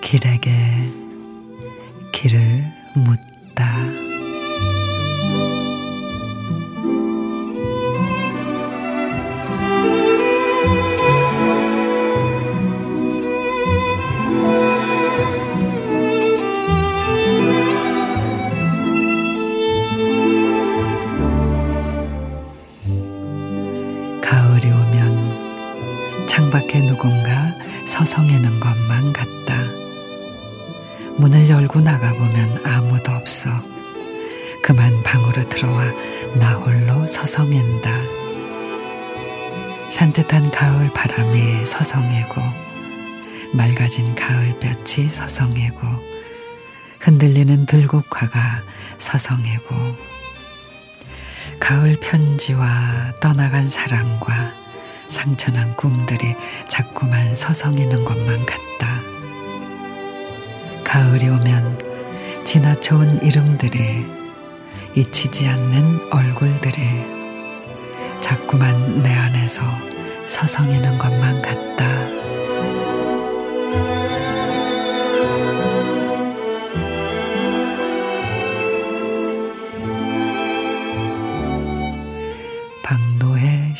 길에게 길을 묻 창밖에 누군가 서성이는 것만 같다. 문을 열고 나가보면 아무도 없어. 그만 방으로 들어와 나 홀로 서성인다. 산뜻한 가을 바람이 서성이고 맑아진 가을볕이 서성이고 흔들리는 들국화가 서성이고 가을 편지와 떠나간 사랑과 상처난 꿈들이 자꾸만 서성이는 것만 같다. 가을이 오면 지나쳐온 이름들이 잊히지 않는 얼굴들이 자꾸만 내 안에서 서성이는 것만 같다.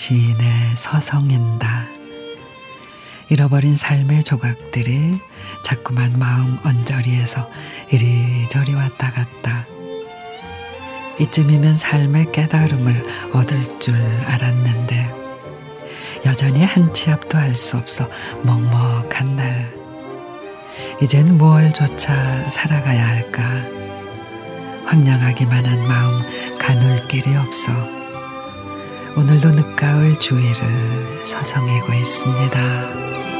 시인의 서성인다. 잃어버린 삶의 조각들이 자꾸만 마음 언저리에서 이리저리 왔다 갔다. 이쯤이면 삶의 깨달음을 얻을 줄 알았는데 여전히 한 치 앞도 할수 없어 먹먹한 날. 이젠 무얼조차 살아가야 할까. 황량하기만 한 마음 가눌 길이 없어. 오늘도 늦가을 주위를 서성이고 있습니다.